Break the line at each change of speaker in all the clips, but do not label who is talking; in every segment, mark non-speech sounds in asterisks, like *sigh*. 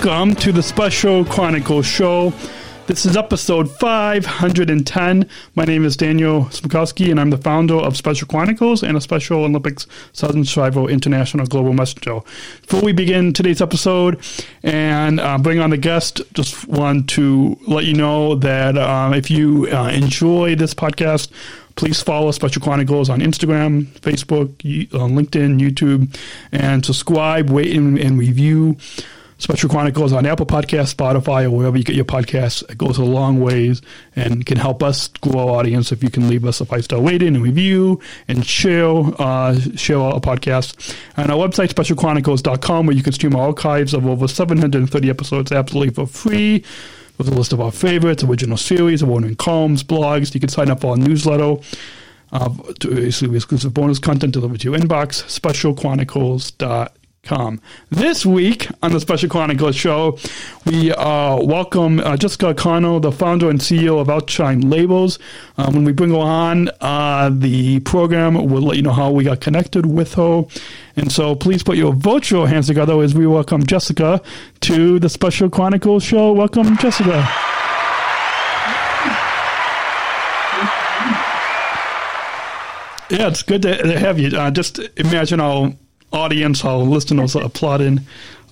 Welcome to the Special Chronicles Show. This is episode 510. My name is Daniel Smrokowski, and I'm the founder of Special Chronicles and a Special Olympics Southern Survival International Global Messenger. Before we begin today's episode and uh, bring on the guest, just want to let you know that uh, if you uh, enjoy this podcast, please follow Special Chronicles on Instagram, Facebook, on LinkedIn, YouTube, and subscribe, rate, and, and review. Special Chronicles on Apple Podcasts, Spotify, or wherever you get your podcasts. It goes a long ways and can help us grow our audience if you can leave us a five star rating and review and share uh, share our podcast. And our website, specialchronicles.com, where you can stream our archives of over 730 episodes absolutely for free with a list of our favorites, original series, award-winning columns, blogs. You can sign up for our newsletter. Uh, to receive exclusive bonus content delivered to your inbox, specialchronicles.com. This week on the Special Chronicles show, we uh, welcome uh, Jessica Connor, the founder and CEO of Outshine Labels. Uh, when we bring her on uh, the program, we'll let you know how we got connected with her. And so please put your virtual hands together as we welcome Jessica to the Special Chronicles show. Welcome, Jessica. Yeah, it's good to have you. Uh, just imagine our audience, our listeners applauding.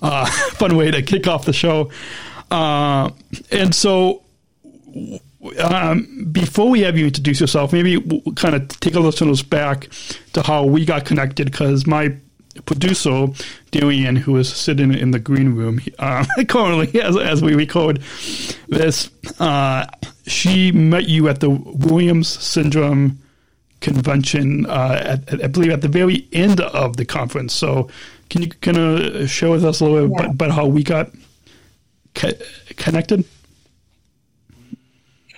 Uh, *laughs* fun way to kick off the show. Uh, and so, um, before we have you introduce yourself, maybe we'll kind of take our listeners back to how we got connected because my producer, Darian, who is sitting in the green room uh, *laughs* currently as, as we record this, uh, she met you at the Williams Syndrome convention, uh, at, I believe, at the very end of the conference. So, can you kind of share with us a little bit yeah. about, about, how we got co- connected?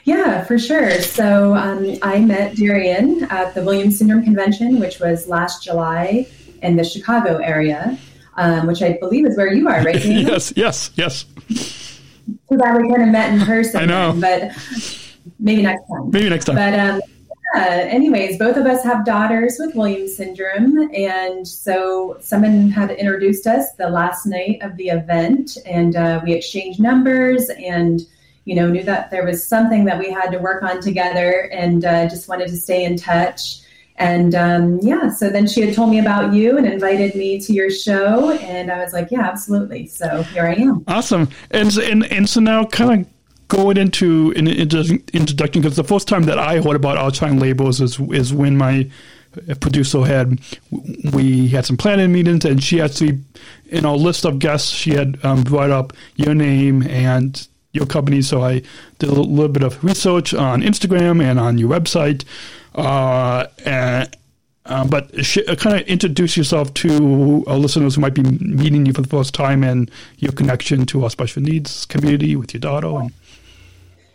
Yeah, for sure. So, um, I met Darian at the Williams Syndrome Convention, which was last July in the Chicago area, um, which I believe is where you are, right? *laughs*
yes, yes, yes.
So that we kind of met in person.
I know,
but maybe next time.
Maybe next time.
But um, yeah, anyways, both of us have daughters with Williams syndrome. And so someone had introduced us the last night of the event, and uh, we exchanged numbers and you know knew that there was something that we had to work on together and uh, just wanted to stay in touch. And um, yeah so then she had told me about you and invited me to your show and i was like yeah absolutely. So here i am.
Awesome. And and, and so now kind of going into an introduction because the first time that I heard about Outshine labels is is when my producer had we had some planning meetings and she actually in our list of guests she had um, brought up your name and your company. So I did a little bit of research on Instagram and on your website uh, and uh, but sh- uh, kind of introduce yourself to our listeners who might be meeting you for the first time and your connection to our special needs community with your daughter and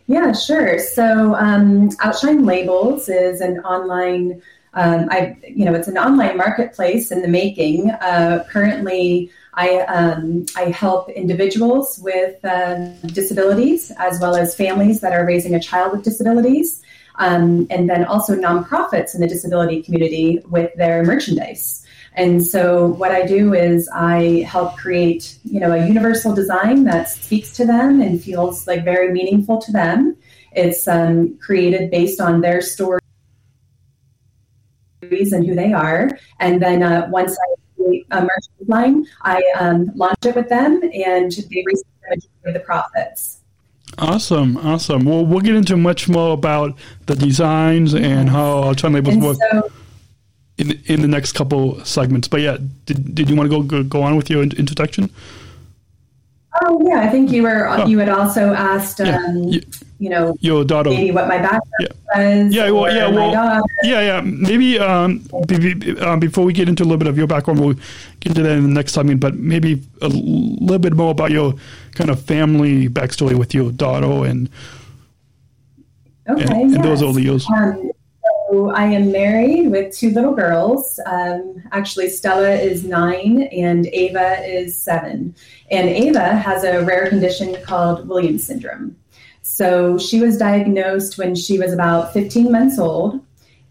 yeah, sure. So um, Outshine Labels is an online, um, I you know, it's an online marketplace in the making. Uh, currently, I um, I help individuals with uh, disabilities as well as families that are raising a child with disabilities, um, and then also nonprofits in the disability community with their merchandise. And so what I do is I help create, you know, a universal design that speaks to them and feels like very meaningful to them. It's um, created based on their stories and who they are. And then uh, once I create a merch design, I um, launch it with them and they receive the majority of the profits.
Awesome, awesome. Well, we'll get into much more about the designs and how Outshine Labels work. So, in in the next couple segments. But yeah, did, did you want to go, go, go on with your introduction?
Oh yeah, I think you were.
Oh.
You had also asked,
Yeah.
um,
You-
you know,
Your daughter.
maybe what my background was.
Yeah, well, yeah, well, yeah, yeah. Maybe um, be, um, before we get into a little bit of your background, we'll get into that in the next segment. But maybe a little bit more about your kind of family backstory with your daughter and
Okay,
and, and those
yes.
are Leos.
Um, I am married with two little girls. Um, actually, Stella is nine and Ava is seven. And Ava has a rare condition called Williams syndrome. So she was diagnosed when she was about 15 months old.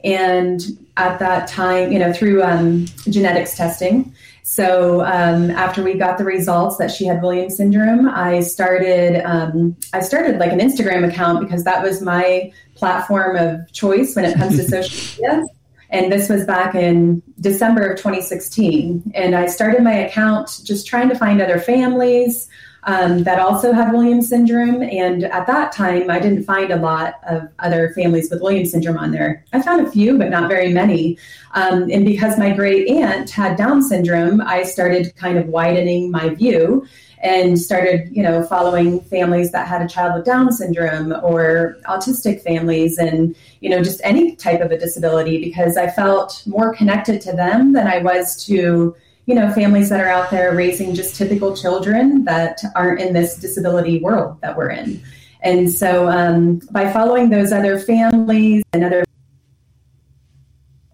And at that time, you know, through um, genetics testing. So um, after we got the results that she had Williams syndrome, I started um, I started like an Instagram account because that was my platform of choice when it comes to *laughs* social media. And this was back in December of 2016. And I started my account just trying to find other families um, that also had Williams syndrome. And at that time, I didn't find a lot of other families with Williams syndrome on there. I found a few, but not very many. Um, and because my great aunt had Down syndrome, I started kind of widening my view and started, you know, following families that had a child with Down syndrome or autistic families and, you know, just any type of a disability because I felt more connected to them than I was to, you know, families that are out there raising just typical children that aren't in this disability world that we're in. And so um, by following those other families and other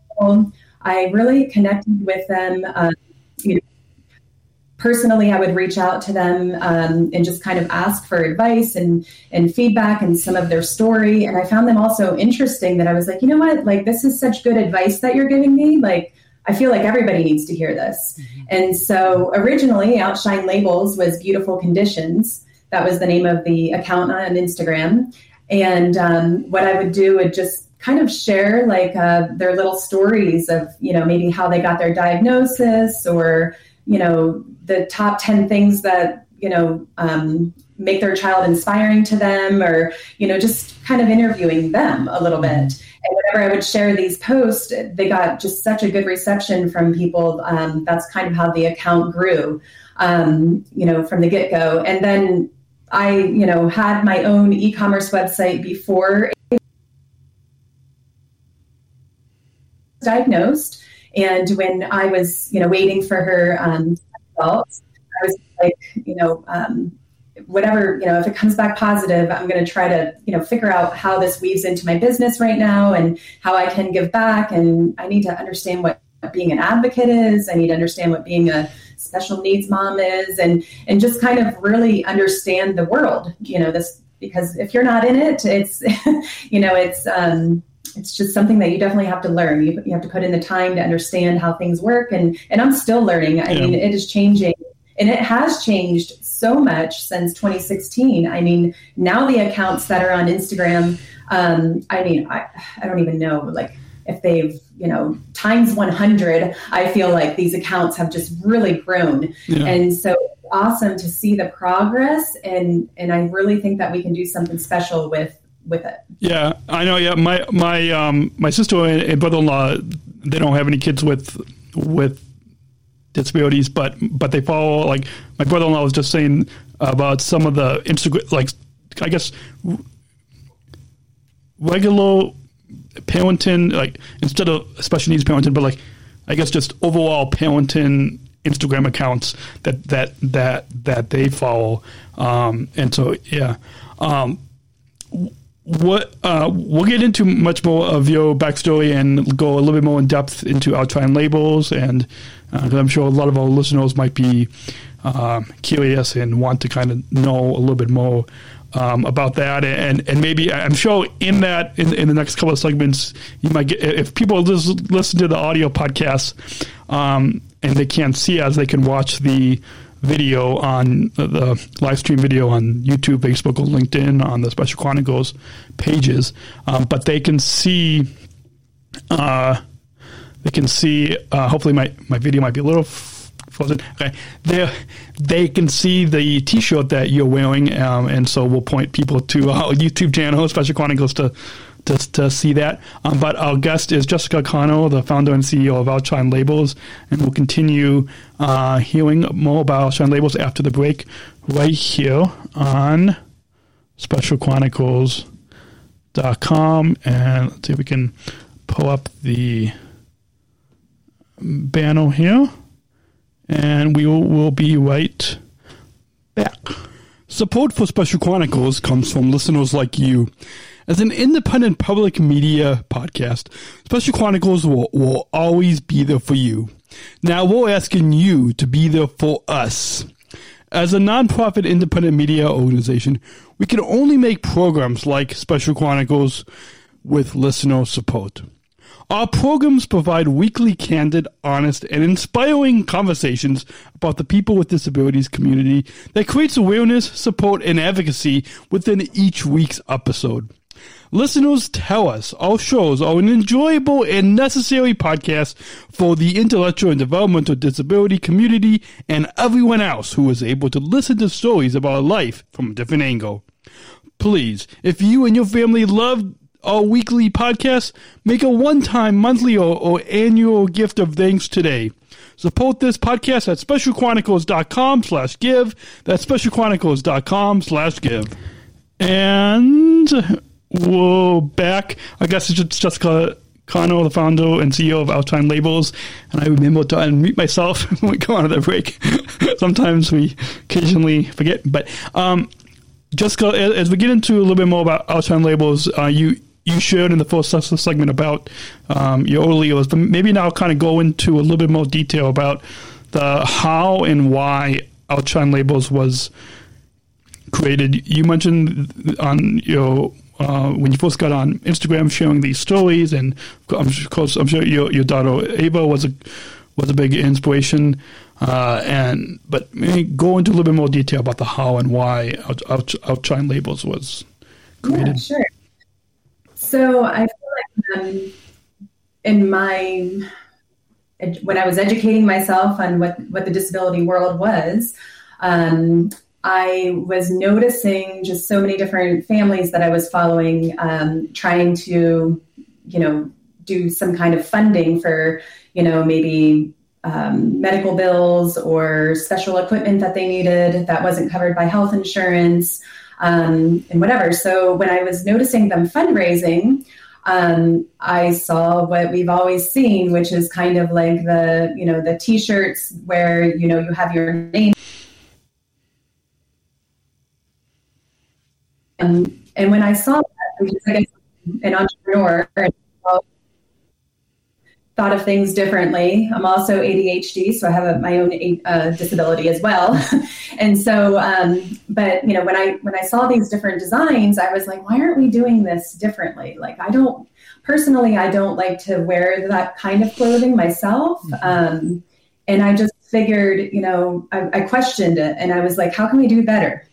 people, I really connected with them. Uh, you know, personally, I would reach out to them um, and just kind of ask for advice and and feedback and some of their story. And I found them also interesting. That I was like, you know what, like this is such good advice that you're giving me. Like I feel like everybody needs to hear this. And so originally, Outshine Labels was Beautiful Conditions. That was the name of the account on Instagram. And um, what I would do would just kind of share like uh, their little stories of, you know, maybe how they got their diagnosis or, you know, the top 10 things that, you know, um, make their child inspiring to them or, you know, just kind of interviewing them a little bit. And whenever I would share these posts, they got just such a good reception from people. Um, that's kind of how the account grew, um, you know, from the get go. And then I, you know, had my own e-commerce website before diagnosed. And when I was, you know, waiting for her um, results, I was like, you know, um, whatever, you know, if it comes back positive, I'm going to try to, you know, figure out how this weaves into my business right now and how I can give back. And I need to understand what being an advocate is. I need to understand what being a special needs mom is and, and just kind of really understand the world, you know, this, because if you're not in it, it's, *laughs* you know, it's, um, it's just something that you definitely have to learn. You, you have to put in the time to understand how things work. And, and I'm still learning. I
Yeah.
mean, it is changing and it has changed so much since 2016. I mean, now the accounts that are on Instagram, um, I mean, I, I don't even know, like, if they've, you know, times 100, I feel like these accounts have just really grown.
Yeah.
And so it's awesome to see the progress. And, and I really think that we can do something special with, with it.
Yeah, I know. Yeah, my my um my sister and, and brother in law, they don't have any kids with with disabilities, but but they follow like my brother in law was just saying about some of the Instagram like I guess regular parenting like instead of special needs parenting, but like I guess just overall parenting Instagram accounts that that that that they follow, um, and so yeah. Um, what uh, we'll get into much more of your backstory and go a little bit more in depth into Outshine labels, and uh, I'm sure a lot of our listeners might be um, curious and want to kind of know a little bit more um, about that, and and maybe I'm sure in that in, in the next couple of segments you might get if people just listen to the audio podcast um, and they can't see us, they can watch the video on uh, the live stream video on YouTube, Facebook, or LinkedIn on the Special Chronicles pages. Um, but they can see, uh, they can see. Uh, hopefully, my my video might be a little frozen. Okay, they they can see the T-shirt that you're wearing, um, and so we'll point people to our *laughs* YouTube channel, Special Chronicles, to to, to see that. Um, but our guest is Jessica Connor, the founder and CEO of Outshine Labels, and we'll continue uh, hearing more about Outshine Labels after the break right here on specialchronicles.com. And let's see if we can pull up the banner here. And we will we'll be right back. Support for Special Chronicles comes from listeners like you. As an independent public media podcast, Special Chronicles will, will always be there for you. Now we're asking you to be there for us. As a nonprofit independent media organization, we can only make programs like Special Chronicles with listener support. Our programs provide weekly, candid, honest, and inspiring conversations about the people with disabilities community that creates awareness, support, and advocacy within each week's episode. Listeners tell us our shows are an enjoyable and necessary podcast for the intellectual and developmental disability community and everyone else who is able to listen to stories about life from a different angle. Please, if you and your family love our weekly podcast, make a one-time monthly or, or annual gift of thanks today. Support this podcast at specialchronicles.com slash give. That's specialchronicles.com slash give. And we're back. I guess it's Jessica Connor, the founder and CEO of Outshine Labels. And I remember to unmute myself *laughs* when we go on the break. *laughs* Sometimes we occasionally forget. But um, Jessica, as we get into a little bit more about Outshine Labels, uh, you you shared in the first segment about um, your years, but maybe now kind of go into a little bit more detail about the how and why Outshine Labels was created. You mentioned on your uh, when you first got on Instagram sharing these stories, and of course, I'm sure your your daughter Ava was a was a big inspiration. Uh, and but maybe go into a little bit more detail about the how and why Out, Out, Outshine Labels was created.
Yeah, sure. So I feel like um, in my when I was educating myself on what what the disability world was, um, I was noticing just so many different families that I was following, um, trying to, you know, do some kind of funding for, you know, maybe um, medical bills or special equipment that they needed that wasn't covered by health insurance um, and whatever. So when I was noticing them fundraising, um, I saw what we've always seen, which is kind of like the you know the T-shirts where you know you have your name. Um, and when I saw that, which is like an entrepreneur, and thought of things differently. I'm also ADHD, so I have a, my own uh, disability as well. *laughs* and so, um, but you know, when I when I saw these different designs, I was like, why aren't we doing this differently? Like, I don't personally, I don't like to wear that kind of clothing myself. Mm-hmm. Um, and I just figured, you know, I, I questioned it, and I was like, how can we do better?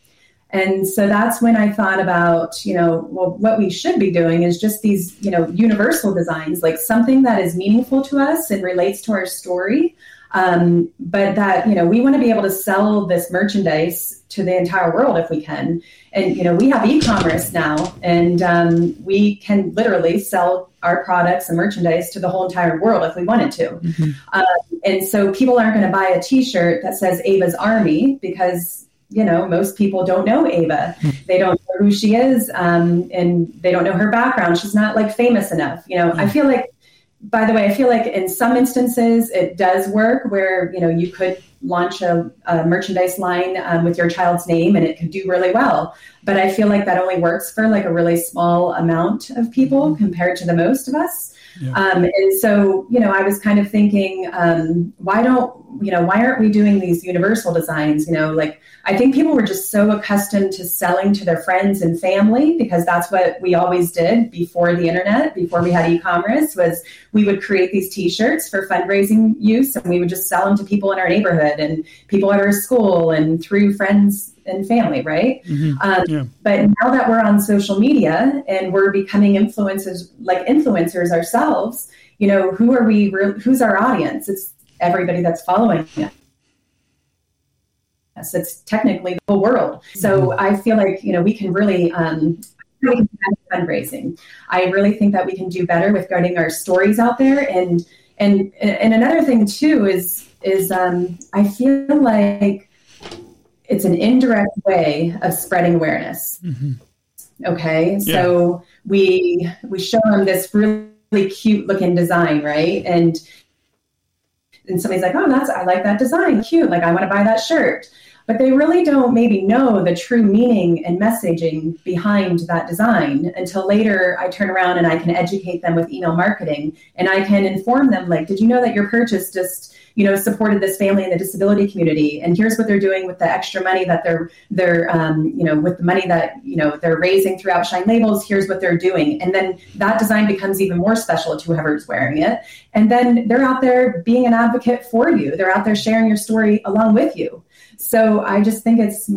And so that's when I thought about, you know, well, what we should be doing is just these, you know, universal designs, like something that is meaningful to us and relates to our story. Um, but that, you know, we want to be able to sell this merchandise to the entire world if we can. And, you know, we have e commerce now, and um, we can literally sell our products and merchandise to the whole entire world if we wanted to. Mm-hmm. Um, and so people aren't going to buy a t shirt that says Ava's Army because you know, most people don't know Ava. Hmm. They don't know who she is, um, and they don't know her background. She's not like famous enough. You know, I hmm. feel like, by the way, I feel like in some instances it does work where you know you could launch a, a merchandise line um, with your child's name and it could do really well. But I feel like that only works for like a really small amount of people mm-hmm. compared to the most of us. Yeah. Um, and so, you know, I was kind of thinking, um, why don't, you know, why aren't we doing these universal designs? You know, like I think people were just so accustomed to selling to their friends and family because that's what we always did before the internet, before we had e-commerce was we would create these t-shirts for fundraising use and we would just sell them to people in our neighborhood and people at our school and through friends and family, right? Mm-hmm. Um, yeah. But now that we're on social media and we're becoming influencers, like influencers ourselves, you know, who are we? Who's our audience? It's everybody that's following us. It's technically the whole world. So mm-hmm. I feel like you know we can really um, fundraising. I really think that we can do better with getting our stories out there. And and and another thing too is is um, I feel like it's an indirect way of spreading awareness. Mm-hmm. Okay, yeah. so we we show them this really cute looking design, right? And and somebody's like, "Oh, that's I like that design, cute. Like I want to buy that shirt." but they really don't maybe know the true meaning and messaging behind that design until later I turn around and I can educate them with email marketing and I can inform them like, did you know that your purchase just you know supported this family in the disability community. And here's what they're doing with the extra money that they're they're um, you know with the money that you know they're raising through Outshine labels here's what they're doing. And then that design becomes even more special to whoever's wearing it. And then they're out there being an advocate for you. They're out there sharing your story along with you. So I just think it's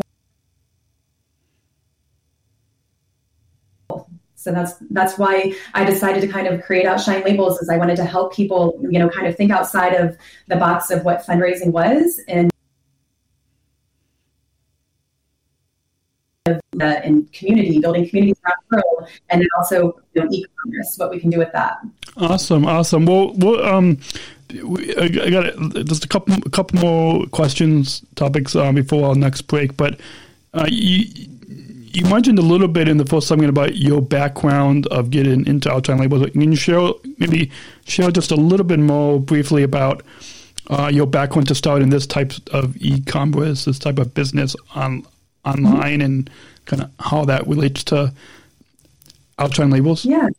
so that's that's why I decided to kind of create Outshine Labels, is I wanted to help people, you know, kind of think outside of the box of what fundraising was and in community, building communities around the world, and then also you know, e-commerce, what we can do with that.
Awesome, awesome. Well, well um, I got just a couple, a couple more questions, topics uh, before our next break. But uh, you, you mentioned a little bit in the first segment about your background of getting into Outshine Labels. Can you share maybe share just a little bit more briefly about uh, your background to start in this type of e-commerce, this type of business on online, and kind of how that relates to Outshine Labels?
Yeah.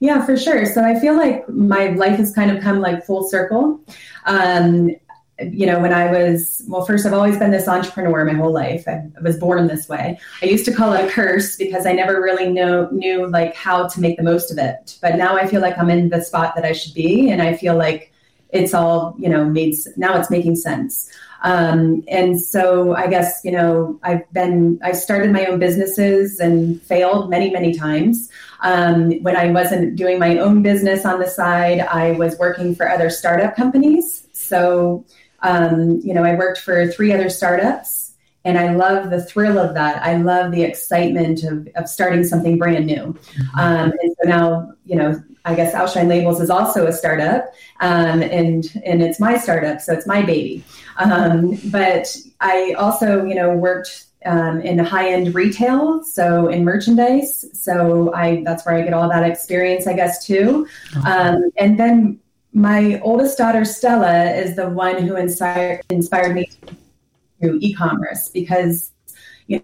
Yeah, for sure. So I feel like my life has kind of come like full circle. Um, you know, when I was, well, first, I've always been this entrepreneur my whole life. I, was born this way. I used to call it a curse because I never really know, knew like how to make the most of it. But now I feel like I'm in the spot that I should be. And I feel like it's all, you know, made, now it's making sense. Um, and so I guess, you know, I've been, I started my own businesses and failed many, many times. Um, when I wasn't doing my own business on the side, I was working for other startup companies. So, um, you know, I worked for three other startups and I love the thrill of that. I love the excitement of, of starting something brand new. Mm-hmm. Um, and so now, you know, I guess Outshine Labels is also a startup, um, and and it's my startup, so it's my baby. Um, but I also, you know, worked um, in high end retail, so in merchandise. So I that's where I get all that experience, I guess, too. Um, and then my oldest daughter Stella is the one who inspired inspired me through e-commerce because you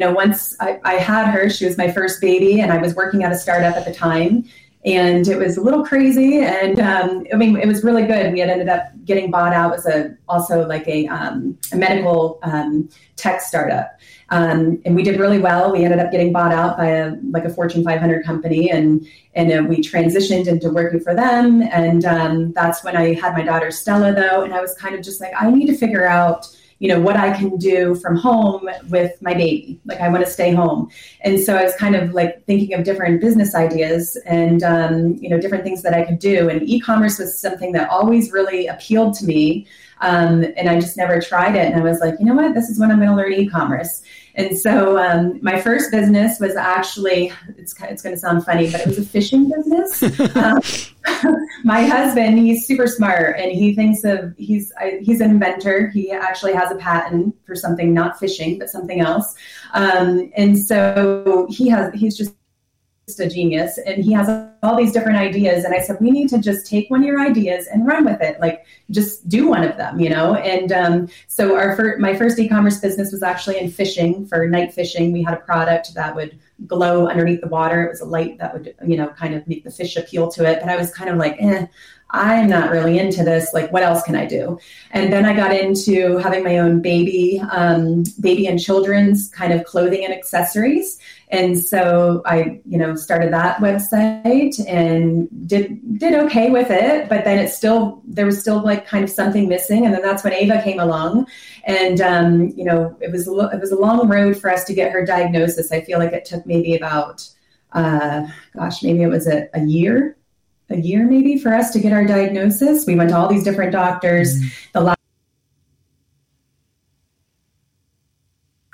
know once I, I had her, she was my first baby, and I was working at a startup at the time and it was a little crazy and um, i mean it was really good. We had ended up getting bought out as a also like a, um, a medical um, tech startup um, and we did really well we ended up getting bought out by a like a fortune 500 company and and uh, we transitioned into working for them and um, that's when i had my daughter stella though and i was kind of just like i need to figure out you know what I can do from home with my baby. Like I want to stay home, and so I was kind of like thinking of different business ideas and um, you know different things that I could do. And e-commerce was something that always really appealed to me, um, and I just never tried it. And I was like, you know what, this is when I'm going to learn e-commerce. And so um, my first business was actually, it's, it's going to sound funny, but it was a fishing business. *laughs* um, *laughs* my husband, he's super smart and he thinks of, he's, I, he's an inventor. He actually has a patent for something, not fishing, but something else. Um, and so he has, he's just a genius and he has all these different ideas and i said we need to just take one of your ideas and run with it like just do one of them you know? And um, so our fir- my first e-commerce business was actually in fishing for night fishing. We had a product that would glow underneath the water. It was a light that would you know kind of make the fish appeal to it but i was kind of like eh, I'm not really into this. Like, what else can I do? And then I got into having my own baby, um, baby and children's kind of clothing and accessories. And so I, you know, started that website and did did okay with it. But then it still there was still like kind of something missing. And then that's when Ava came along, and um, you know, it was it was a long road for us to get her diagnosis. I feel like it took maybe about, uh, gosh, maybe it was a, a year a year maybe for us to get our diagnosis. We went to all these different doctors. Mm-hmm. The last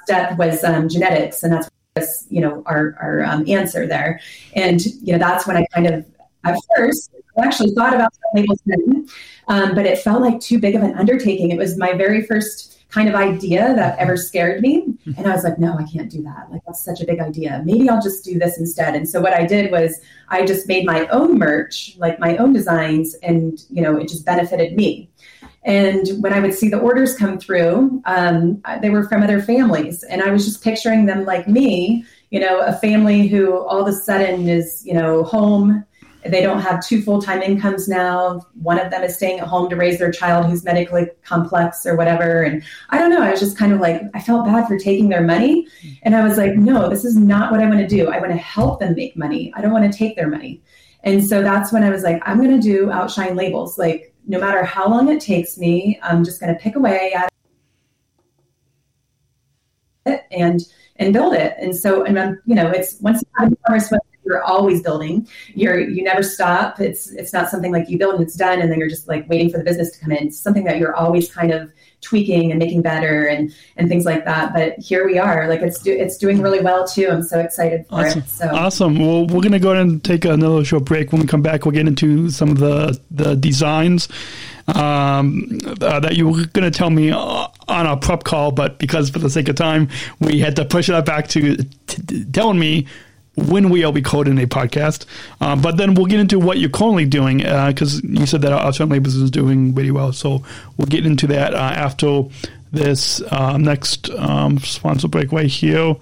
step was um, genetics, and that's you know, our, our um, answer there. And, you know, that's when I kind of, at first, I actually thought about labels then, um, but it felt like too big of an undertaking. It was my very first kind of idea that ever scared me. And I was like, no, I can't do that. Like, that's such a big idea. Maybe I'll just do this instead. And so what I did was I just made my own merch, like my own designs, and, you know, it just benefited me. And when I would see the orders come through, um, they were from other families. And I was just picturing them like me, you know, a family who all of a sudden is, you know, home they don't have two full time incomes now. One of them is staying at home to raise their child who's medically complex or whatever. And I don't know. I was just kind of like, I felt bad for taking their money. And I was like, no, this is not what I want to do. I want to help them make money. I don't want to take their money. And so that's when I was like, I'm going to do outshine labels. Like, no matter how long it takes me, I'm just going to pick away at it and and build it. And so, and I'm, you know, it's once you have e-commerce you're always building. You're you never stop. It's it's not something like you build and it's done and then you're just like waiting for the business to come in. It's something that you're always kind of tweaking and making better and and things like that. But here we are. Like it's do, it's doing really well too. I'm so excited for
awesome.
it. So
awesome. Well, we're gonna go ahead and take another short break. When we come back, we'll get into some of the the designs um, uh, that you were going to tell me uh, on a prep call, but because for the sake of time, we had to push that back to t- telling me when we'll be coding a podcast. Um, but then we'll get into what you're currently doing because uh, you said that Outshine Labels is doing really well. So we'll get into that uh, after this uh, next um, sponsor break right here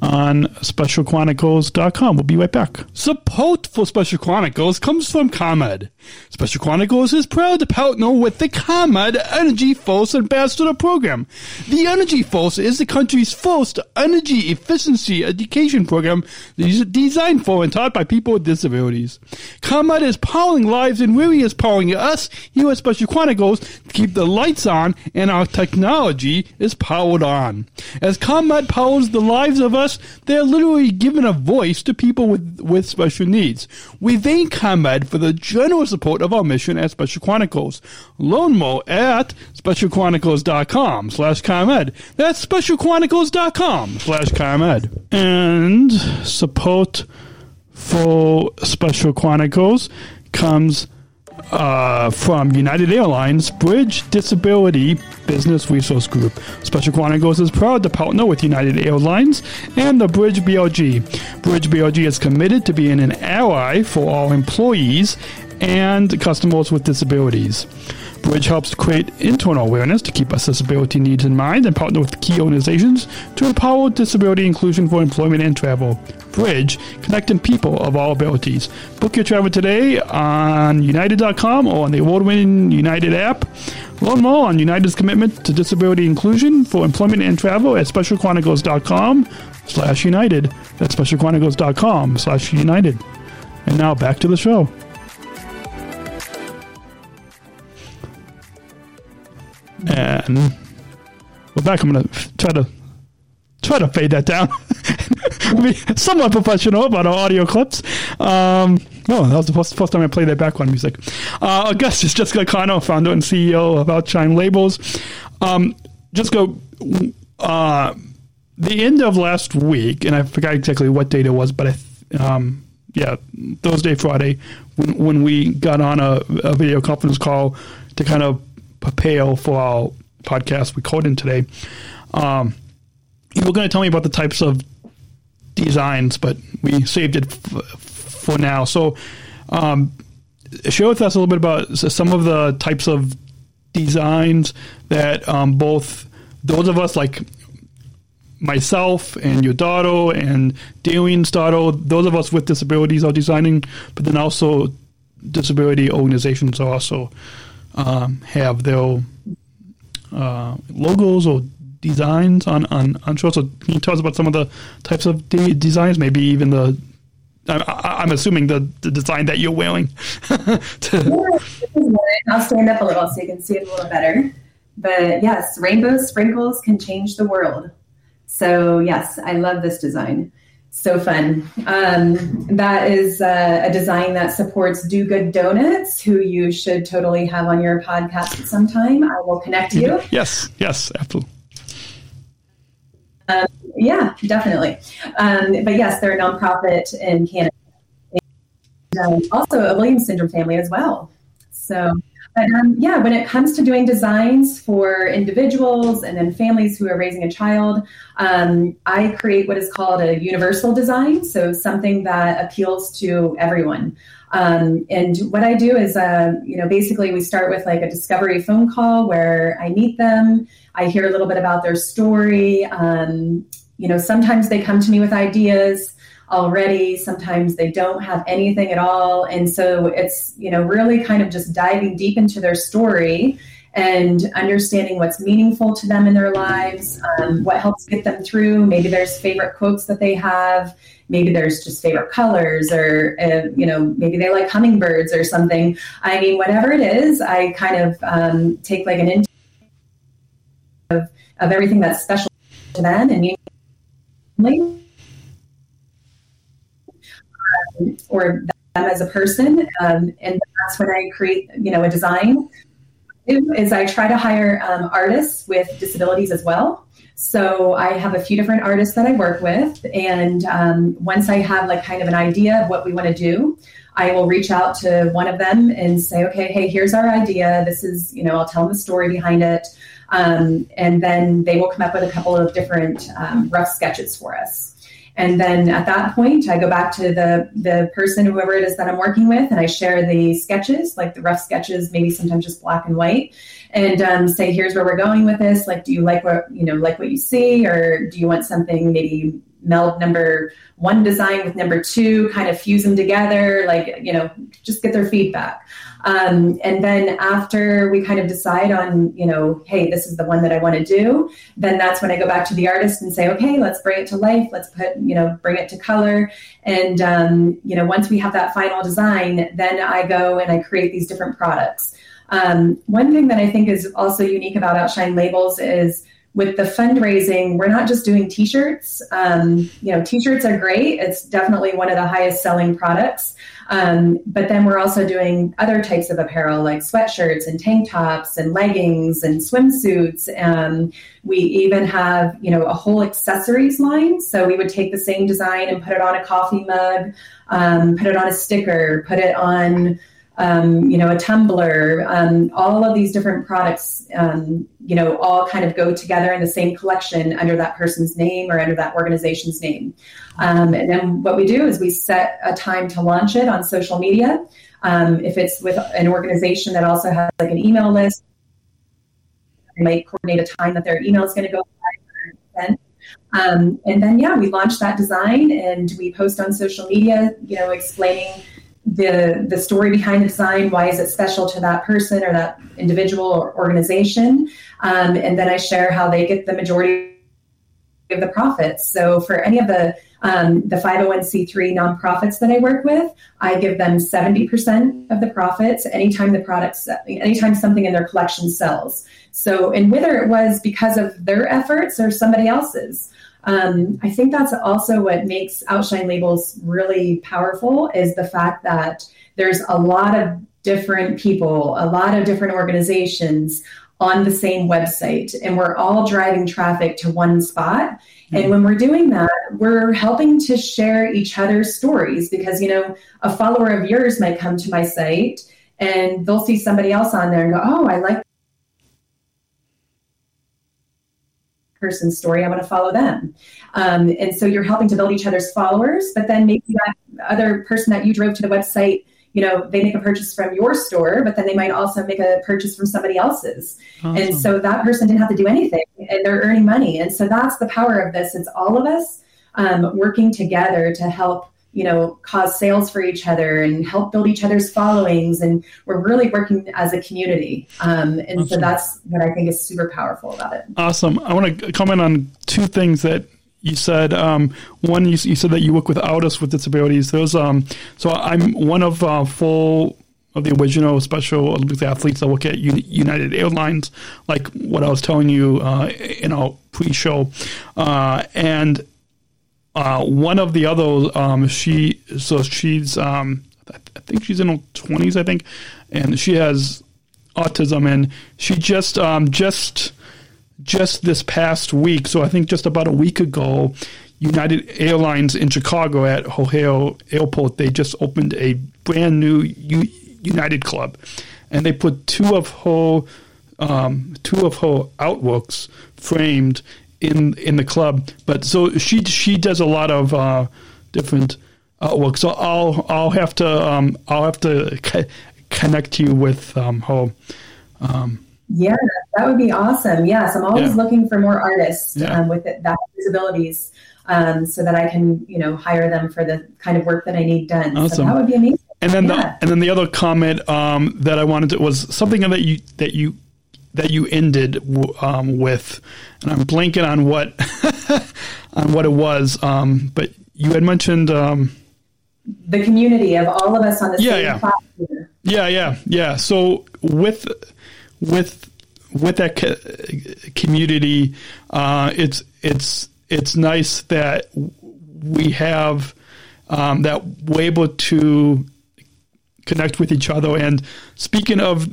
on specialchronicles.com. We'll be right back. Support for Special Chronicles comes from ComEd. Special Chronicles is proud to partner with the ComEd Energy Force Ambassador Program. The Energy Force is the country's first energy efficiency education program designed for and taught by people with disabilities. ComEd is powering lives and really is powering us here at Special Chronicles to keep the lights on and our technology is powered on. As ComEd powers the lives of us Plus, they're literally giving a voice to people with, with special needs. We thank ComEd for the generous support of our mission at Special Chronicles. Learn more at specialchronicles.com slash ComEd. That's specialchronicles.com slash ComEd. And support for Special Chronicles comes uh, from United Airlines Bridge Disability Business Resource Group. Special Chronicles is proud to partner with United Airlines and the Bridge BRG. Bridge BRG is committed to being an ally for all employees and customers with disabilities. Bridge helps create internal awareness to keep accessibility needs in mind and partner with key organizations to empower disability inclusion for employment and travel. Bridge, connecting people of all abilities. Book your travel today on United.com or on the award winning United app. Learn more on United's commitment to disability inclusion for employment and travel at specialchronicles.com slash United. That's specialchronicles.com slash United. And now back to the show. And we're back. I'm going to try to try to fade that down. *laughs* be somewhat professional about our audio clips. Um, oh, that was the first, first time I played that background music. Uh, is *laughs* Jessica Connor, founder and CEO of Outshine Labels. Um, Jessica, uh, the end of last week, and I forgot exactly what date it was, but I, um, yeah, Thursday, Friday, when, when we got on a, a video conference call to kind of prepare for our podcast recording today. Um, you were going to tell me about the types of designs, but we saved it f- for now. So, um, share with us a little bit about some of the types of designs that um, both those of us like myself and your daughter and Darian's daughter, those of us with disabilities are designing, but then also disability organizations are also um, have their uh, logos or designs on, on, on shows. So can you tell us about some of the types of de- designs, maybe even the I, am assuming the, the design that you're wearing. *laughs*
to... I'll stand up a little so you can see it a little better. But yes, rainbow sprinkles can change the world. So yes, I love this design. So fun. Um, that is uh, a design that supports Do Good Donuts, who you should totally have on your podcast at some time. I will connect you.
Yes, yes, absolutely.
Um, yeah, definitely. Um, but yes, they're a nonprofit in Canada. And, um, also a Williams syndrome family as well. So, but um, yeah, when it comes to doing designs for individuals and then families who are raising a child, um, I create what is called a universal design. So something that appeals to everyone. Um, and what I do is, uh, you know, basically we start with like a discovery phone call where I meet them. I hear a little bit about their story. Um, you know, sometimes they come to me with ideas already. Sometimes they don't have anything at all. And so it's, you know, really kind of just diving deep into their story and understanding what's meaningful to them in their lives, um, what helps get them through. Maybe there's favorite quotes that they have. Maybe there's just favorite colors, or uh, you know, maybe they like hummingbirds or something. I mean, whatever it is, I kind of um, take like an intake of, of everything that's special to them and unique or them as a person. Um, and that's when I create, you know, a design. Is I try to hire um, artists with disabilities as well. So I have a few different artists that I work with, and um, once I have like kind of an idea of what we want to do, I will reach out to one of them and say, okay, hey, here's our idea. This is, you know, I'll tell them the story behind it, um, and then they will come up with a couple of different um, rough sketches for us. And then at that point, I go back to the the person, whoever it is that I'm working with, and I share the sketches, like the rough sketches, maybe sometimes just black and white, and um, say, "Here's where we're going with this. Like, do you like what you know, like what you see, or do you want something maybe meld number one design with number two, kind of fuse them together, like you know, just get their feedback." Um, and then after we kind of decide on, you know, hey, this is the one that I want to do, then that's when I go back to the artist and say, okay, let's bring it to life. Let's put, you know, bring it to color. And, um, you know, once we have that final design, then I go and I create these different products. Um, one thing that I think is also unique about Outshine Labels is with the fundraising, we're not just doing t-shirts. Um, you know, t-shirts are great. It's definitely one of the highest selling products. Um, but then we're also doing other types of apparel like sweatshirts and tank tops and leggings and swimsuits. Um, we even have, you know, a whole accessories line. So we would take the same design and put it on a coffee mug, um, put it on a sticker, put it on um, you know, a tumbler, um, all of these different products, um, you know, all kind of go together in the same collection under that person's name or under that organization's name. Um, and then what we do is we set a time to launch it on social media. Um, if it's with an organization that also has like an email list, they might coordinate a time that their email is going to go live. Um, and then, yeah, we launch that design and we post on social media, you know, explaining the the story behind the design why is it special to that person or that individual or organization? Um, and then i share how they get the majority of the profits. So for any of the um, the 501c3 nonprofits that i work with i give them 70% of the profits anytime the products anytime something in their collection sells. So and whether it was because of their efforts or somebody else's um, I think that's also what makes Outshine Labels really powerful is the fact that there's a lot of different people, a lot of different organizations on the same website, and we're all driving traffic to one spot. Mm-hmm. And when we're doing that, we're helping to share each other's stories because, you know, a follower of yours might come to my site and they'll see somebody else on there and go, Oh, I like person's story. I want to follow them. Um, and so you're helping to build each other's followers, but then maybe that other person that you drove to the website, you know, they make a purchase from your store, but then they might also make a purchase from somebody else's. Awesome. And so that person didn't have to do anything and they're earning money. And so that's the power of this. It's all of us um, working together to help you know, cause sales for each other and help build each other's followings. And we're really working as a community. Um, and awesome. so that's what I think is super powerful about it.
Awesome. I want to comment on two things that you said. Um, one, you, you, said that you work with artists with disabilities. Those, um, so I'm one of uh, full of the original Special Olympics athletes that work at United Airlines, like what I was telling you uh, in our pre-show, uh, and uh, one of the other, um, she so she's um, I think she's in her twenties, I think, and she has autism, and she just um, just just this past week, so I think just about a week ago, United Airlines in Chicago at O'Hare Airport, they just opened a brand new U- United Club, and they put two of her um, two of her artworks framed in in the club. But so she she does a lot of uh, different artwork. So I'll I'll have to um, I'll have to co- connect you with um, her. Um,
yeah, that would be awesome. Yes, I'm always
Yeah.
looking for more artists
Yeah.
um, with that disabilities, um, so that I can, you know, hire them for the kind of work that I need done. So
Awesome.
that would be amazing.
And then
Yeah.
the and then the other comment um, that I wanted to was something that you that you that you ended um, with, and I'm blanking on what *laughs* on what it was, um, but you had mentioned. Um,
the community of all of us on the
Yeah,
same
yeah.
platform.
Yeah, yeah, yeah. So with with with that co- community, uh, it's it's it's nice that we have um, that we're able to connect with each other. And speaking of,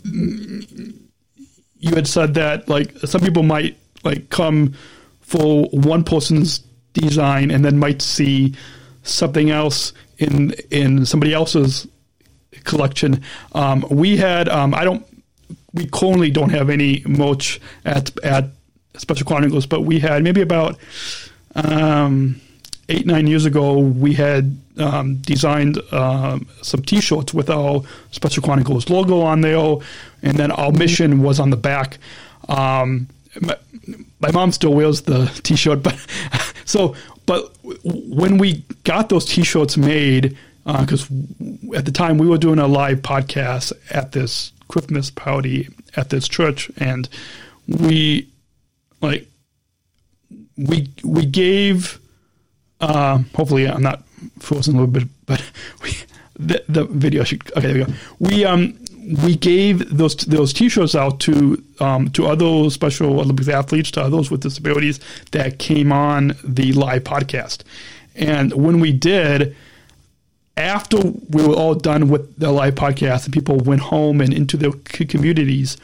you had said that like some people might like come for one person's design and then might see something else in in somebody else's collection. Um, we had um, I don't we currently don't have any merch at at Special Chronicles, but we had maybe about um, eight nine years ago we had um, designed um, some T-shirts with our Special Chronicles logo on there, and then our mission was on the back. Um, my, my mom still wears the T-shirt, but *laughs* so but when we got those T-shirts made, because at the time we were doing a live podcast at this Christmas party at this church, and we like we we gave. Uh, hopefully, I'm not frozen a little bit, but *laughs* we, the the video should. Okay, there we go. We um we gave those those T-shirts out to um to other Special Olympics athletes, to others with disabilities that came on the live podcast, and when we did, after we were all done with the live podcast and people went home and into their communities,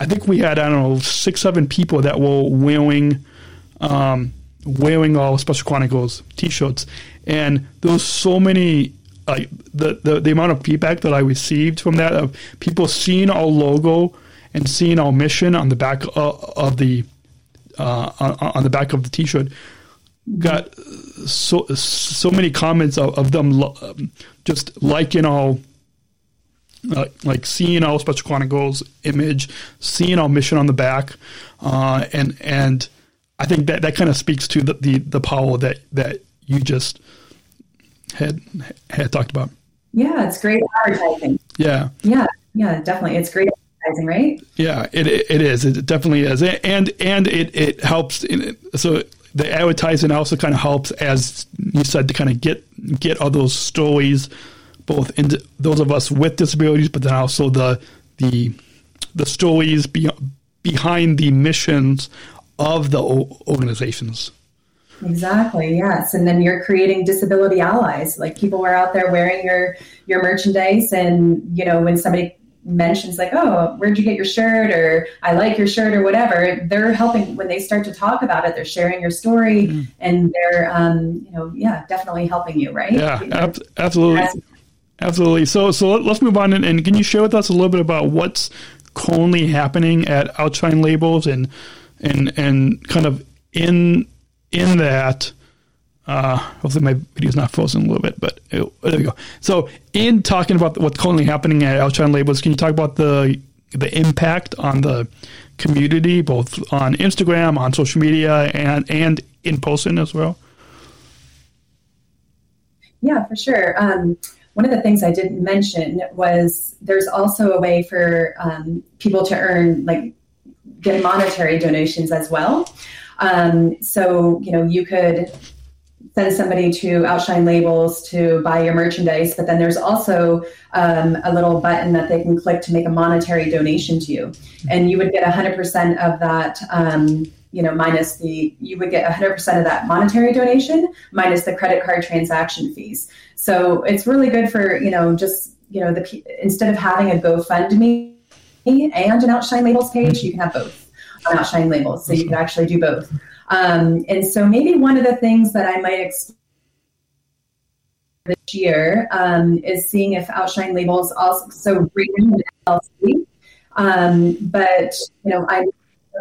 I think we had I don't know six seven people that were wearing um, wearing all Special Chronicles T-shirts, and there was so many like the, the the amount of feedback that I received from that of people seeing our logo and seeing our mission on the back of, of the uh, on, the back of the T-shirt got so so many comments of, of them lo- um, just liking our uh, like seeing our special chronicles image, seeing our mission on the back, uh, and and I think that that kind of speaks to the, the the power that that you just had had talked about.
Yeah, it's great advertising.
Yeah,
Yeah, yeah, definitely. It's great advertising, right?
yeah, it it is. It definitely is, and and it it helps. In so the advertising also kind of helps, as you said, to kind of get get all those stories, both into those of us with disabilities, but then also the the the stories be, behind the missions of the o- organizations.
Exactly. Yes, and then you're creating disability allies. Like people are out there wearing your your merchandise, and you know when somebody mentions like, "Oh, where'd you get your shirt?" or "I like your shirt" or whatever, they're helping when they start to talk about it. They're sharing your story, and they're um, you know yeah definitely helping you, right?
Yeah, ab- absolutely,
Yes.
absolutely. So, so let- let's move on, and, and can you share with us a little bit about what's currently happening at Outshine Labels, and and and kind of in in that. Uh, hopefully, my video's not frozen a little bit, but it, there we go. So, in talking about what's currently happening at Outshine Labels, can you talk about the the impact on the community, both on Instagram, on social media, and and in person as well?
Yeah, for sure. Um, one of the things I didn't mention was there's also a way for um, people to earn, like, get monetary donations as well. Um, so, you know, you could send somebody to Outshine Labels to buy your merchandise, but then there's also um, a little button that they can click to make a monetary donation to you. And you would get 100% of that. Um, you know, minus the, you would get 100% of that monetary donation minus the credit card transaction fees. So it's really good for, you know, just, you know, the instead of having a GoFundMe and an Outshine Labels page, you can have both. on Outshine labels. So you can actually do both. Um, and so maybe one of the things that I might explore this year um, is seeing if Outshine labels also so. Um, but you know, I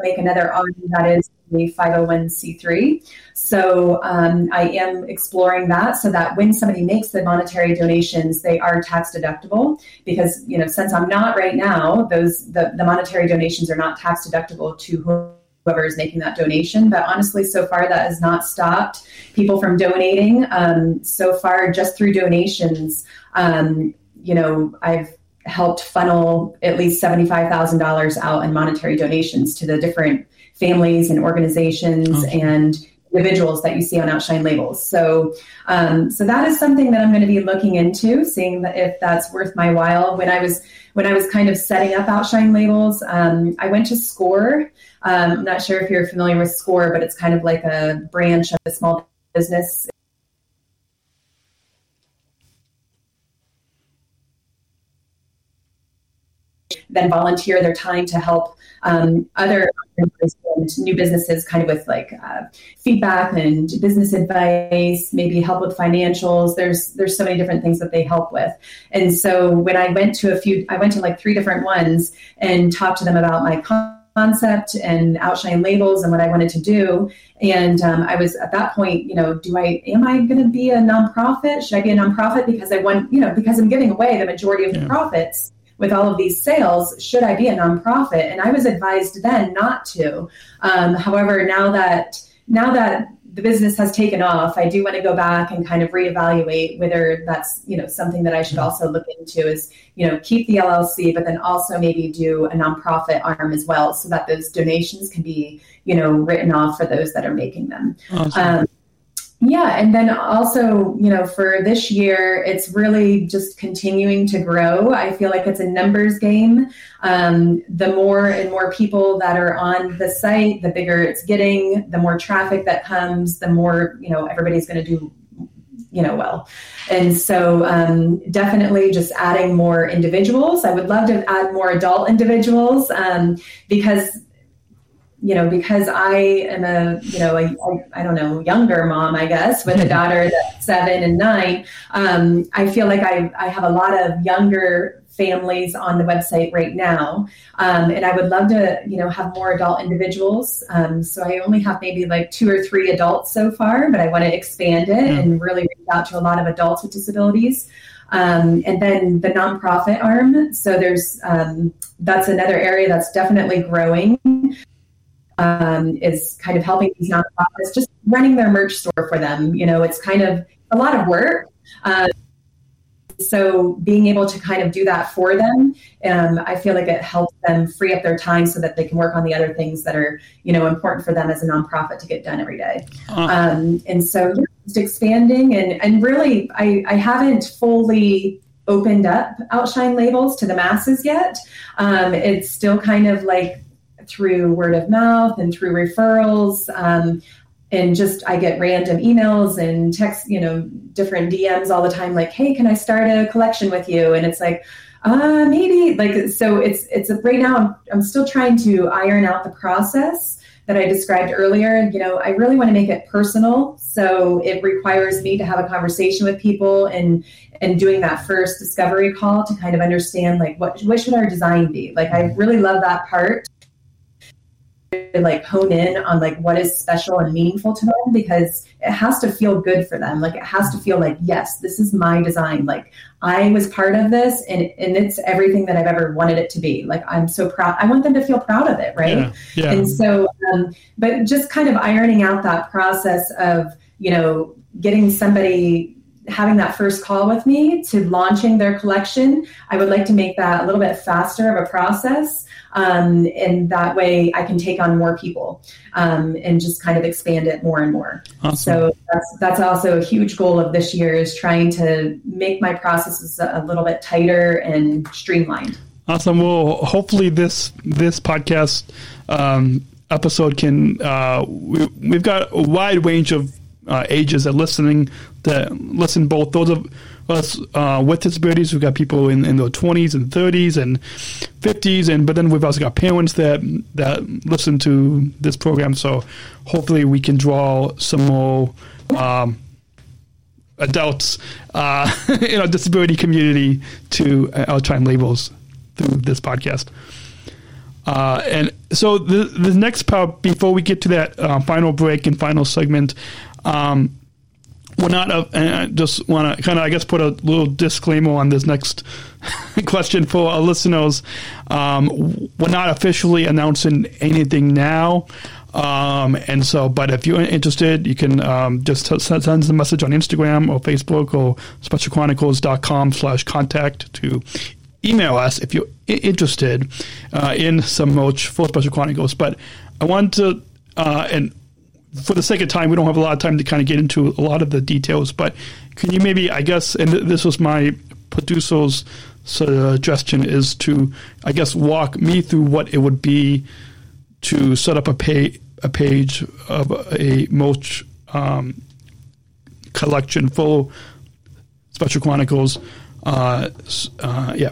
make another on that is a 501c3. So um, I am exploring that so that when somebody makes the monetary donations, they are tax deductible because, you know, since I'm not right now, those the, the monetary donations are not tax deductible to whoever is making that donation. But honestly, so far that has not stopped people from donating. Um, so far, just through donations, um, you know, I've helped funnel at least $75,000 out in monetary donations to the different families and organizations and individuals that you see on Outshine labels. So, um, so that is something that I'm going to be looking into, seeing that if that's worth my while. When I was when I was kind of setting up Outshine labels, um, I went to SCORE. Um, I'm not sure if you're familiar with SCORE, but it's kind of like a branch of a small business then volunteer their time to help um, other and new businesses kind of with like uh, feedback and business advice maybe help with financials. There's there's so many different things that they help with. And so when i went to a few i went to like three different ones and talked to them about my concept and outshine labels and what i wanted to do. And um, i was at that point you know do i am i going to be a nonprofit? Should i be a nonprofit because i want you know because i'm giving away the majority of yeah. the profits with all of these sales, should I be a nonprofit? And I was advised then not to. Um, however, now that now that the business has taken off, I do want to go back and kind of reevaluate whether that's you know something that I should also look into is you know keep the LLC, but then also maybe do a nonprofit arm as well, so that those donations can be you know written off for those that are making them. Awesome. Um, yeah, and then also, you know, for this year, it's really just continuing to grow. I feel like it's a numbers game. Um, the more and more people that are on the site, the bigger it's getting. The more traffic that comes, the more you know everybody's going to do, you know, well. And so, um, definitely just adding more individuals. I would love to add more adult individuals um, because you know, because I am a, you know, a, a, I don't know, younger mom, I guess, with a *laughs* daughter that's seven and nine, um, I feel like I, I have a lot of younger families on the website right now. Um, and I would love to, you know, have more adult individuals. Um, so I only have maybe like two or three adults so far, but I want to expand it yeah. and really reach out to a lot of adults with disabilities. Um, and then the nonprofit arm. So there's um, that's another area that's definitely growing um, is kind of helping these nonprofits, just running their merch store for them. You know, it's kind of a lot of work. Uh, so being able to kind of do that for them, um, I feel like it helps them free up their time so that they can work on the other things that are, you know, important for them as a nonprofit to get done every day. Uh-huh. Um, and so just expanding and, and really, I, I haven't fully opened up Outshine labels to the masses yet. Um, it's still kind of like through word of mouth and through referrals. Um, and just I get random emails and text, you know, different DMs all the time, like, "Hey, can I start a collection with you?" And it's like, uh, maybe. Like, so it's it's right now. I'm, I'm still trying to iron out the process that I described earlier. You know, I really want to make it personal, so it requires me to have a conversation with people and and doing that first discovery call to kind of understand like what what should our design be. Like, I really love that part like hone in on like what is special and meaningful to them because it has to feel good for them. Like it has to feel like yes this is my design. Like i was part of this and, and it's everything that i've ever wanted it to be. Like i'm so proud i want them to feel proud of it right? Yeah, yeah. and so um, but just kind of ironing out that process of you know getting somebody having that first call with me to launching their collection i would like to make that a little bit faster of a process um, and that way I can take on more people um, and just kind of expand it more and more. Awesome. So that's that's also a huge goal of this year is trying to make my processes a little bit tighter and streamlined.
Awesome. Well, hopefully this this podcast um, episode can uh, we, we've got a wide range of uh, ages that listening that listen both those of us uh, with disabilities. We've got people in, in their twenties and thirties and fifties, and but then we've also got parents that that listen to this program. So hopefully we can draw some more. Um, adults uh, *laughs* in our disability community to uh, Outshine Labels through this podcast. Uh, and so the the next part, before we get to that uh, final break and final segment, um, we're not. Uh, I just want to kind of, I guess, put a little disclaimer on this next *laughs* question for our listeners. Um, we're not officially announcing anything now. Um, and so, but if you're interested, you can um, just t- send us a message on Instagram or Facebook or specialchronicles.com slash contact to email us if you're I- interested uh, in some merch for Special Chronicles. But I want to, uh, and for the sake of time, we don't have a lot of time to kind of get into a lot of the details, but can you maybe, I guess, and this was my producer's suggestion, is to, I guess, walk me through what it would be to set up a pay, a page of a mulch um, collection full Special Chronicles. Uh, uh, yeah.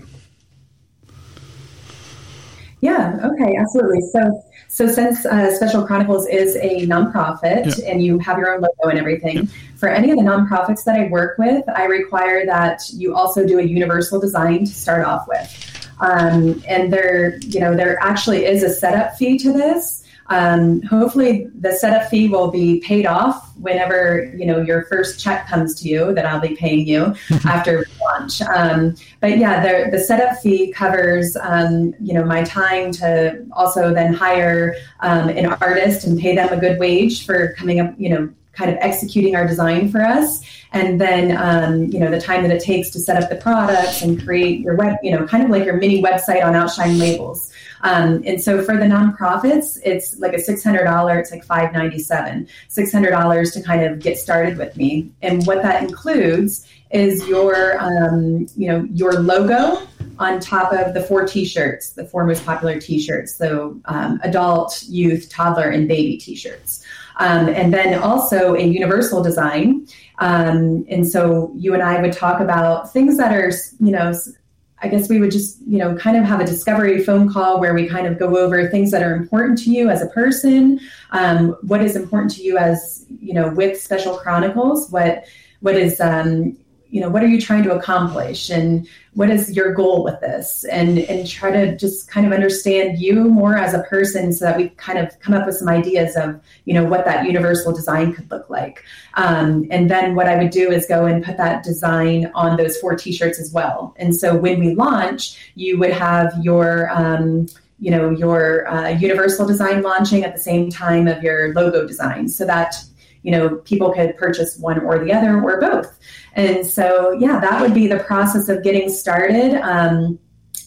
Yeah. Okay. Absolutely. So, so since uh, Special Chronicles is a nonprofit
Yeah.
and you have your own logo and everything,
Yeah.
for any of the nonprofits that I work with, I require that you also do a universal design to start off with. Um, and there, you know, there actually is a setup fee to this. Um, hopefully, the setup fee will be paid off whenever you know your first check comes to you that I'll be paying you *laughs* after launch. Um, but yeah, the, the setup fee covers um, you know my time to also then hire um, an artist and pay them a good wage for coming up, you know, kind of executing our design for us, and then um, you know the time that it takes to set up the products and create your web, you know, kind of like your mini website on Outshine Labels. Um, and so for the nonprofits, it's like a six hundred dollar. It's like five ninety seven, six hundred dollars to kind of get started with me. And what that includes is your, um, you know, your logo on top of the four T-shirts, the four most popular T-shirts. So um, adult, youth, toddler, and baby T-shirts. Um, and then also a universal design. Um, and so you and I would talk about things that are, you know, I guess we would just, you know, kind of have a discovery phone call where we kind of go over things that are important to you as a person, um, what is important to you as, you know, with Special Chronicles, what what is, um, you know, what are you trying to accomplish, and what is your goal with this, and and try to just kind of understand you more as a person, so that we kind of come up with some ideas of, you know, what that universal design could look like. Um, and then what I would do is go and put that design on those four T-shirts as well. And so when we launch, you would have your um, you know your uh, universal design launching at the same time of your logo design, so that you know people could purchase one or the other or both. And so yeah, that would be the process of getting started. Um,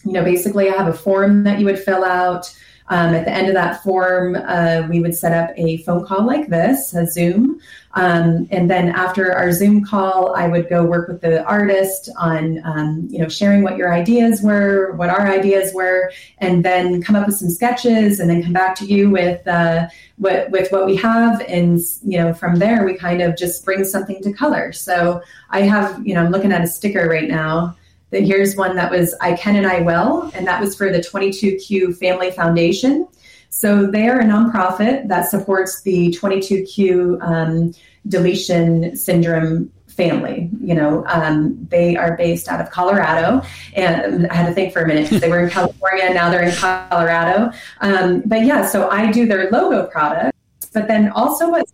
you know, basically, I have a form that you would fill out. Um, at the end of that form, uh, we would set up a phone call like this, a Zoom. Um, and then after our Zoom call, I would go work with the artist on, um, you know, sharing what your ideas were, what our ideas were, and then come up with some sketches, and then come back to you with uh, what with what we have, and you know, from there we kind of just bring something to color. So I have, you know, I'm looking at a sticker right now here's one that was I Can and I Will, and that was for the 22Q Family Foundation. So they are a nonprofit that supports the 22Q um, deletion syndrome family. You know, um, they are based out of Colorado, and I had to think for a minute because they were in California, now they're in Colorado. Um, but yeah, so I do their logo products, but then also what's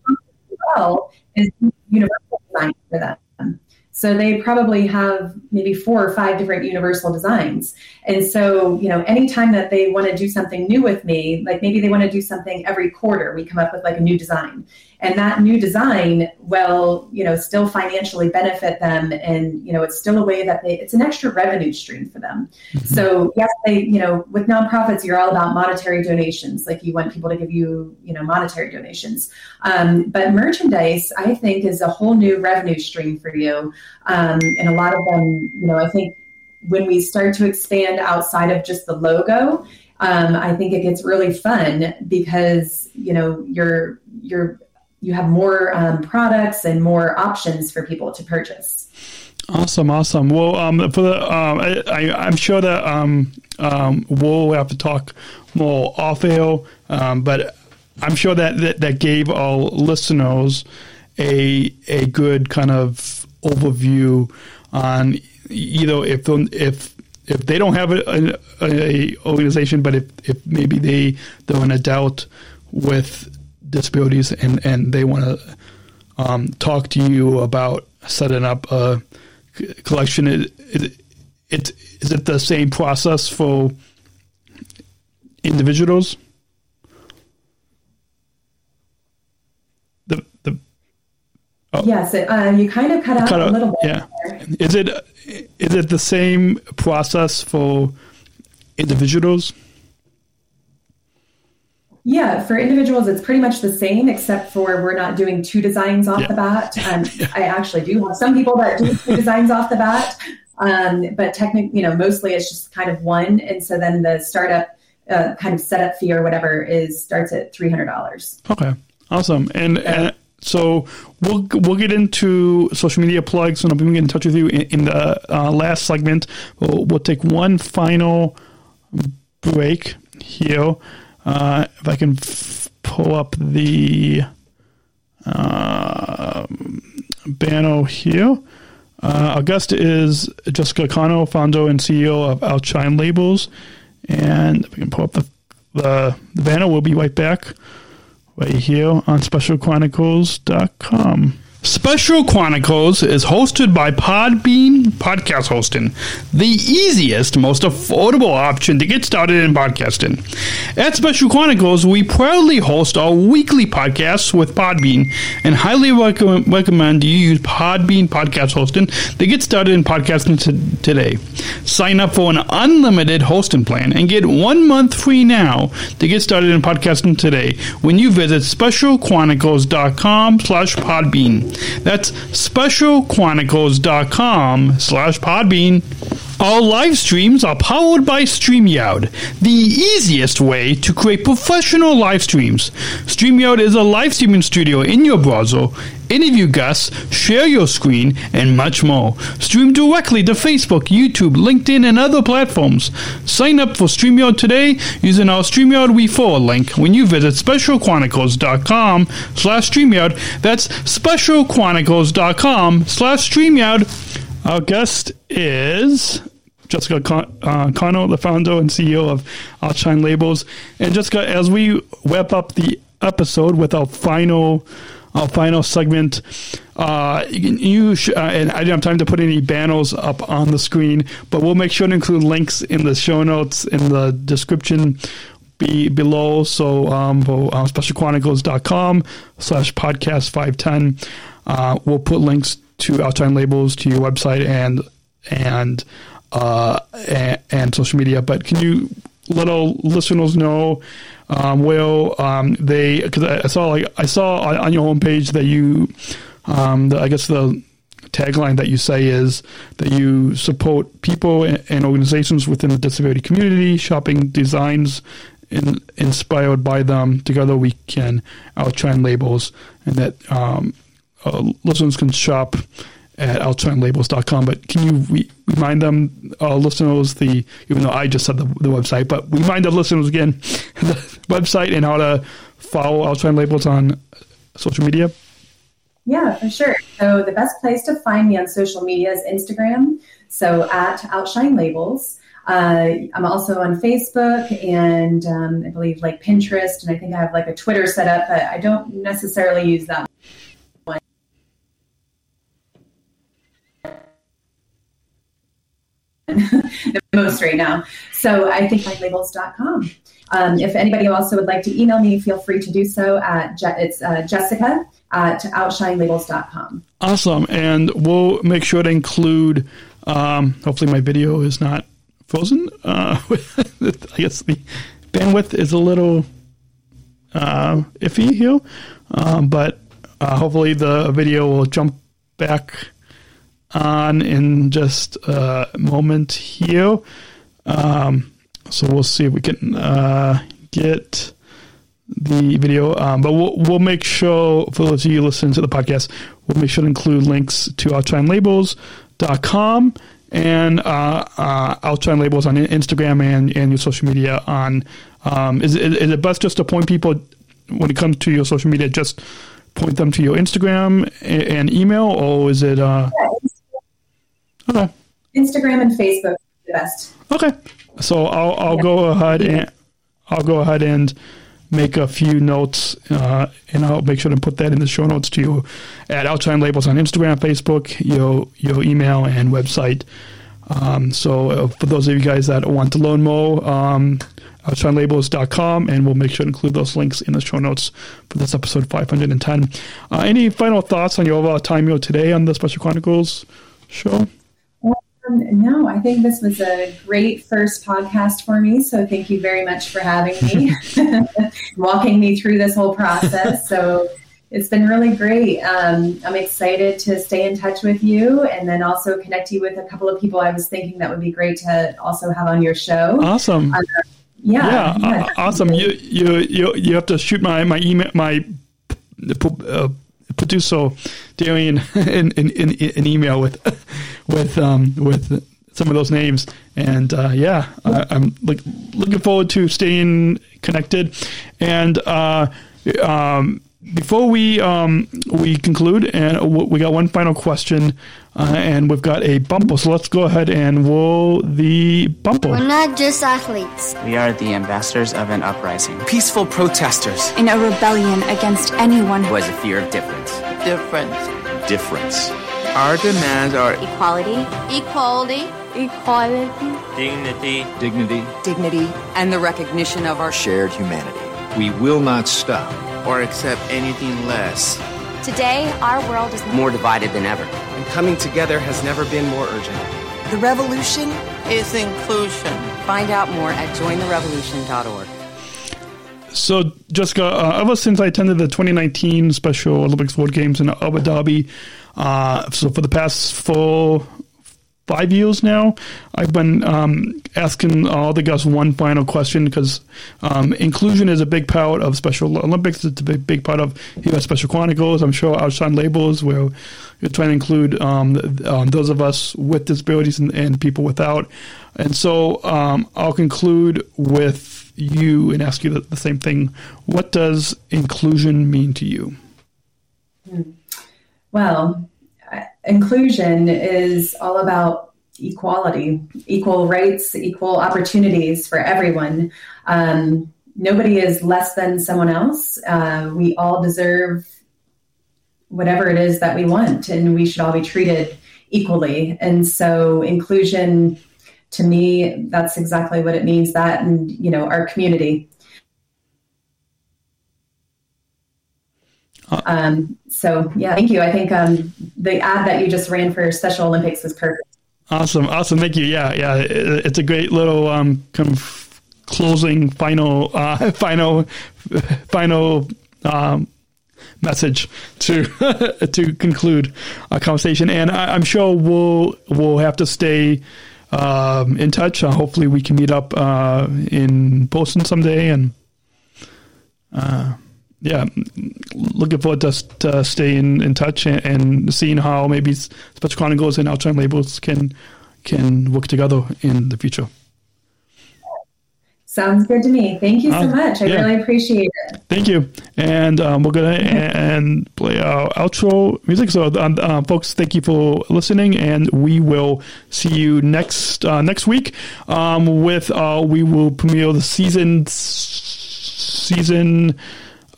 well is universal design for them. So they probably have maybe four or five different universal designs. And so, you know, anytime that they want to do something new with me, like maybe they want to do something every quarter, we come up with like a new design. And that new design will, you know, still financially benefit them. And, you know, it's still a way that they, it's an extra revenue stream for them. So, yes, they, you know, with nonprofits, you're all about monetary donations. Like you want people to give you, you know, monetary donations. Um, but merchandise, I think, is a whole new revenue stream for you. Um, and a lot of them, you know, I think when we start to expand outside of just the logo, um, I think it gets really fun because you know you're you're you have more um, products and more options for people to purchase.
Awesome, awesome. Well, um, for the um, I, am sure that um, um, we'll have to talk more off air, um, but I'm sure that, that that gave our listeners a a good kind of overview on either if if if they don't have a, a, a organization, but if, if maybe they they're an adult with disabilities and and they want to um, talk to you about setting up a collection, it, it, it is it the same process for individuals? The the
oh. yes, uh, you kind of cut out cut a little bit.
Yeah, there. is it is it the same process for individuals?
Yeah, for individuals, it's pretty much the same, except for we're not doing two designs off yeah. the bat. *laughs* Um, yeah. I actually do have some people that do two *laughs* designs off the bat, um, but technically, you know, mostly it's just kind of one. And so then the startup uh, kind of setup fee or whatever is starts at three hundred dollars.
Okay, awesome. And, and so we'll we'll get into social media plugs, and I'll be get in touch with you in, in the uh, last segment. We'll, we'll take one final break here. Uh, if I can f- pull up the uh, banner here. Uh, Augusta is Jessica Connor, founder and CEO of Outshine Labels. And if we can pull up the, the, the banner, we'll be right back right here on specialchronicles.com. Special Chronicles is hosted by Podbean Podcast Hosting, the easiest, most affordable option to get started in podcasting. At Special Chronicles, we proudly host our weekly podcasts with Podbean and highly rec- recommend you use Podbean Podcast Hosting to get started in podcasting t- today. Sign up for an unlimited hosting plan and get one month free now to get started in podcasting today when you visit specialchronicles.com slash podbean. That's specialchronicles.com slash podbean. All live streams are powered by StreamYard, the easiest way to create professional live streams. StreamYard is a live streaming studio in your browser, interview guests, share your screen, and much more. Stream directly to Facebook, YouTube, LinkedIn, and other platforms. Sign up for StreamYard today using our StreamYard Referral link when you visit specialchronicles.com slash StreamYard. That's specialchronicles.com slash StreamYard. Our guest is Jessica Con- uh, the founder and CEO of Outshine Labels. And Jessica, as we wrap up the episode with our final our final segment. Uh, you sh- uh, and I didn't have time to put any banners up on the screen, but we'll make sure to include links in the show notes in the description be below. So um, uh, specialchronicles.com slash podcast 510, uh, we'll put links to Outshine Labels to your website and and uh, and, and, social media. But can you let our listeners know um, where um, they? Because I saw like I saw on your homepage that you, um, the, I guess the tagline that you say is that you support people and organizations within the disability community, shopping designs in, inspired by them. Together we can outshine labels, and that um, uh, listeners can shop at outshinelabels.com. But can you re- remind them, uh, listeners, the even though I just said the, the website, but remind the listeners again *laughs* the website and how to follow Outshine Labels on social media?
Yeah, for sure. So the best place to find me on social media is Instagram. So at Outshine Labels. Uh, I'm also on Facebook and um, I believe like Pinterest, and I think I have like a Twitter set up, but I don't necessarily use that *laughs* the most right now. So I think like labels.com. Um, if anybody also would like to email me, feel free to do so at je- it's uh, Jessica at outshinelabels.com.
Awesome. And we'll make sure to include, um, hopefully my video is not frozen. Uh, *laughs* I guess the bandwidth is a little uh, iffy here, um, but uh, hopefully the video will jump back on in just a moment here. Um, so we'll see if we can uh, get the video. Um, but we'll we'll make sure for those of you listening to the podcast, we'll make sure to include links to outshinelabels.com and uh, uh, Outshine Labels on Instagram and, and your social media. On um, is, is it best just to point people when it comes to your social media, just point them to your Instagram and, email, or is it? Uh...
Okay. Instagram and Facebook the best.
Okay, so I'll I'll yeah. go ahead and I'll go ahead and make a few notes, uh, and I'll make sure to put that in the show notes to you at Outshine Labels on Instagram, Facebook, your your email and website. Um, so uh, for those of you guys that want to learn more, um, outshinelabels.com, and we'll make sure to include those links in the show notes for this episode 510. Uh, any final thoughts on your overall time here today on the Special Chronicles show?
Um, no, I think this was a great first podcast for me. So thank you very much for having me, *laughs* *laughs* walking me through this whole process. So it's been really great. Um, I'm excited to stay in touch with you and then also connect you with a couple of people I was thinking that would be great to also have on your show.
Awesome.
Uh, yeah,
yeah, yeah awesome. You, you you you have to shoot my my email my uh, producer Darian in, an email with *laughs* with um, with some of those names. And uh, yeah, I, am look, looking forward to staying connected. And uh, um, before we um, we conclude, and we got one final question, uh, and we've got a bumper. So let's go ahead and roll the bumper.
We're not just athletes.
We are the ambassadors of an uprising,
peaceful protesters
in a rebellion against anyone
who has a fear of difference.
Difference.
Difference.
Our demands are
equality,
equality,
equality,
dignity,
dignity,
dignity, and the recognition of our shared humanity.
We will not stop
or accept anything less.
Today, our world is
more divided than ever.
And coming together has never been more urgent.
The revolution
is inclusion.
Find out more at jointherevolution.org.
So, Jessica, uh, ever since I attended the 2019 Special Olympics World Games in Abu Dhabi, uh, so for the past four, five years now, I've been um, asking all the guests one final question because um, inclusion is a big part of Special Olympics. It's a big, big part of U.S. Special Chronicles. I'm sure Outshine Labels, where you're trying to include um, um, those of us with disabilities and, and people without. And so um, I'll conclude with you and ask you the, the, same thing. What does inclusion mean to you?
Well, inclusion is all about equality, equal rights, equal opportunities for everyone. Um, nobody is less than someone else. Uh, we all deserve whatever it is that we want, and we should all be treated equally. And so, inclusion to me, that's exactly what it means. That, and you know, our community. Um, so yeah, thank you. I think um, the ad that you just ran for Special Olympics was perfect.
Awesome, awesome. Thank you. Yeah, yeah. It's a great little um, kind of closing, final, uh, *laughs* final, final um, message to *laughs* to conclude our conversation. And I, am sure we'll we'll have to stay um, in touch. Uh, hopefully, we can meet up uh, in Boston someday and. Uh, yeah, looking forward to, to staying in touch and, and seeing how maybe Special Chronicles and Outshine Labels can can work together in the future.
Sounds good to me. Thank you so uh, much. I yeah. really appreciate it.
Thank you. And um, we're going to and play our outro music. So, um, uh, folks, thank you for listening, and we will see you next uh, next week. Um, with uh, we will premiere the season season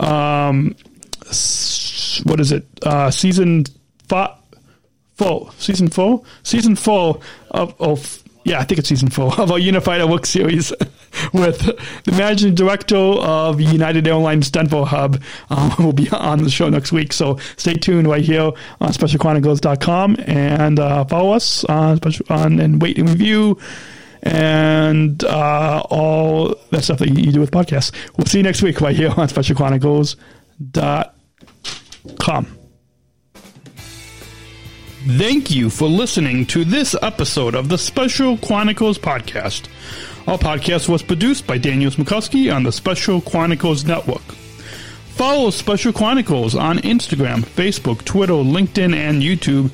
um, what is it? Uh, season four, season four, season four of, of yeah, I think it's season four *laughs* of our Unified at Work series *laughs* with the managing director of United Airlines Denver Hub. Um, *laughs* will be on the show next week. So stay tuned right here on specialchronicles.com and uh, follow us on, on and wait and review and uh, all that stuff that you do with podcasts. We'll see you next week right here on specialchronicles.com. Thank you for listening to this episode of the Special Chronicles podcast. Our podcast was produced by Daniel Smrokowski on the Special Chronicles Network. Follow Special Chronicles on Instagram, Facebook, Twitter, LinkedIn, and YouTube.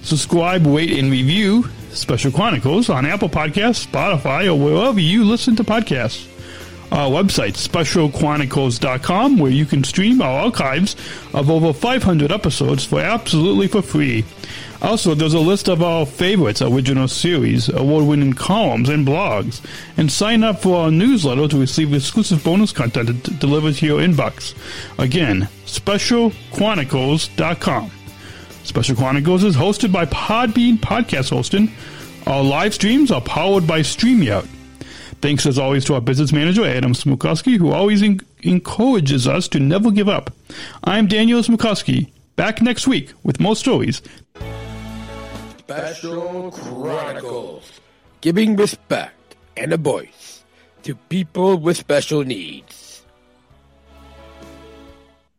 Subscribe, rate, and review Special Chronicles on Apple Podcasts, Spotify, or wherever you listen to podcasts. Our website, specialchronicles.com, where you can stream our archives of over 500 episodes for absolutely for free. Also, there's a list of our favorites, original series, award-winning columns, and blogs. And sign up for our newsletter to receive exclusive bonus content delivered to your inbox. Again, specialchronicles.com. Special Chronicles is hosted by Podbean Podcast Hosting. Our live streams are powered by StreamYard. Thanks as always to our business manager, Adam Smrokowski, who always en- encourages us to never give up. I'm Daniel Smrokowski, back next week with more stories.
Special Chronicles, giving respect and a voice to people with special needs.